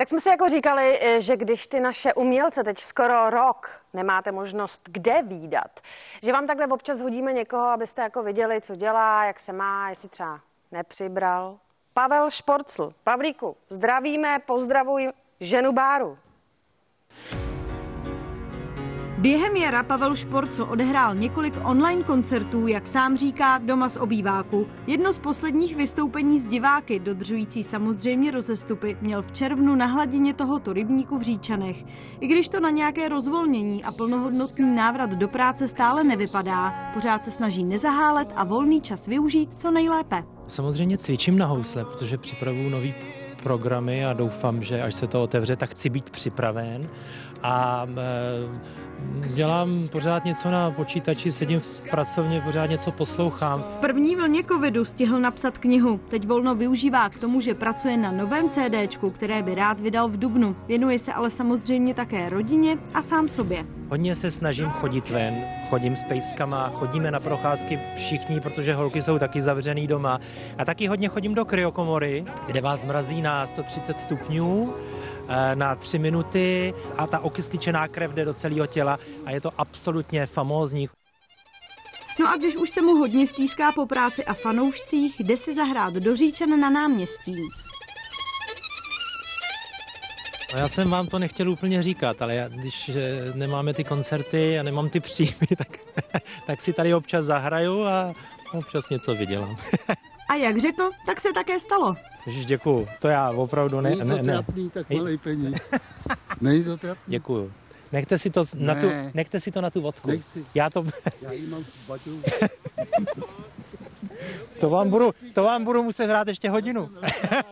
Tak jsme si jako říkali, eh, že když ty naše umělce teď skoro rok nemáte možnost kde výdat, že vám takhle občas hodíme někoho, abyste jako viděli, co dělá, jak se má, jestli třeba nepřibral. Pavel Šporcl. Pavlíku, zdravíme, pozdravuj ženu Báru. Během jara Pavel Šporcl odehrál několik online koncertů, jak sám říká, doma z obýváku. Jedno z posledních vystoupení z diváky, dodržující samozřejmě rozestupy, měl v červnu na hladině tohoto rybníku v Říčanech. I když to na nějaké rozvolnění a plnohodnotný návrat do práce stále nevypadá, pořád se snaží nezahálet a volný čas využít co nejlépe. Samozřejmě cvičím na housle, protože připravuju nový programy a doufám, že až se to otevře, tak chci být připraven. A e, dělám pořád něco na počítači, sedím v pracovně, pořád něco poslouchám. V první vlně covidu stihl napsat knihu. Teď volno využívá k tomu, že pracuje na novém CDčku, které by rád vydal v Dubnu. Věnuje se ale samozřejmě také rodině a sám sobě. Hodně se snažím chodit ven, chodím s pejskama, chodíme na procházky všichni, protože holky jsou taky zavřený doma. A taky hodně chodím do kryokomory, kde vás mrazí na 130 stupňů eh, na tři minuty a ta okysličená krev jde do celého těla a je to absolutně famózní. No a když už se mu hodně stýská po práci a fanoušcích, jde si zahrát do Říčan na náměstí. No já jsem vám to nechtěl úplně říkat, ale já, když nemáme ty koncerty a nemám ty příjmy, tak, tak si tady občas zahraju a občas něco vydělám. A jak řekl, tak se také stalo. Ježiš, děkuju. To já opravdu ne... Není to ne, ne. trapný, tak malý peníz. Není to trapný. Děkuju. Nechte si, to na tu, Ne. nechte si to na tu vodku. Nechci. Já to, Já jí mám. to, vám budu, to vám budu muset hrát ještě hodinu.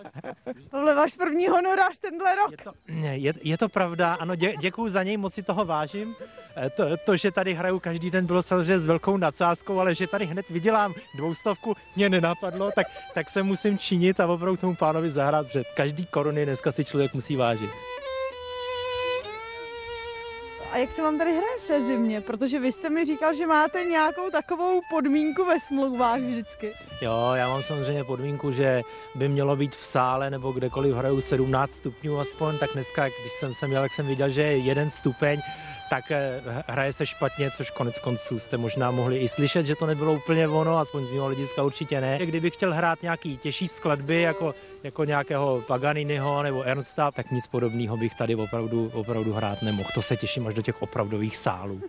Tohle váš první honorář tenhle rok. Je to, je, je to pravda, ano, dě, děkuju za něj, moc si toho vážím. Eh, To, to, že tady hraju každý den, bylo samozřejmě s velkou nadsázkou, ale že tady hned vydělám dvoustovku, mě nenapadlo, tak, tak se musím činit a opravdu tomu pánovi zahrát, protože každý koruny dneska si člověk musí vážit. Jak se vám tady hraje v té zimě? Protože vy jste mi říkal, že máte nějakou takovou podmínku ve smlouvách vždycky. Jo, já mám samozřejmě podmínku, že by mělo být v sále nebo kdekoliv hraju 17 stupňů aspoň, tak dneska, když jsem sem jel, jak jsem viděl, že je jeden stupeň, tak eh, hraje se špatně, což konec konců jste možná mohli i slyšet, že to nebylo úplně ono, aspoň z mého hlediska určitě ne. Kdybych chtěl hrát nějaký těžší skladby, jako, jako nějakého Paganiniho nebo Ernsta, tak nic podobného bych tady opravdu, opravdu hrát nemohl. To se těším až do těch opravdových sálů.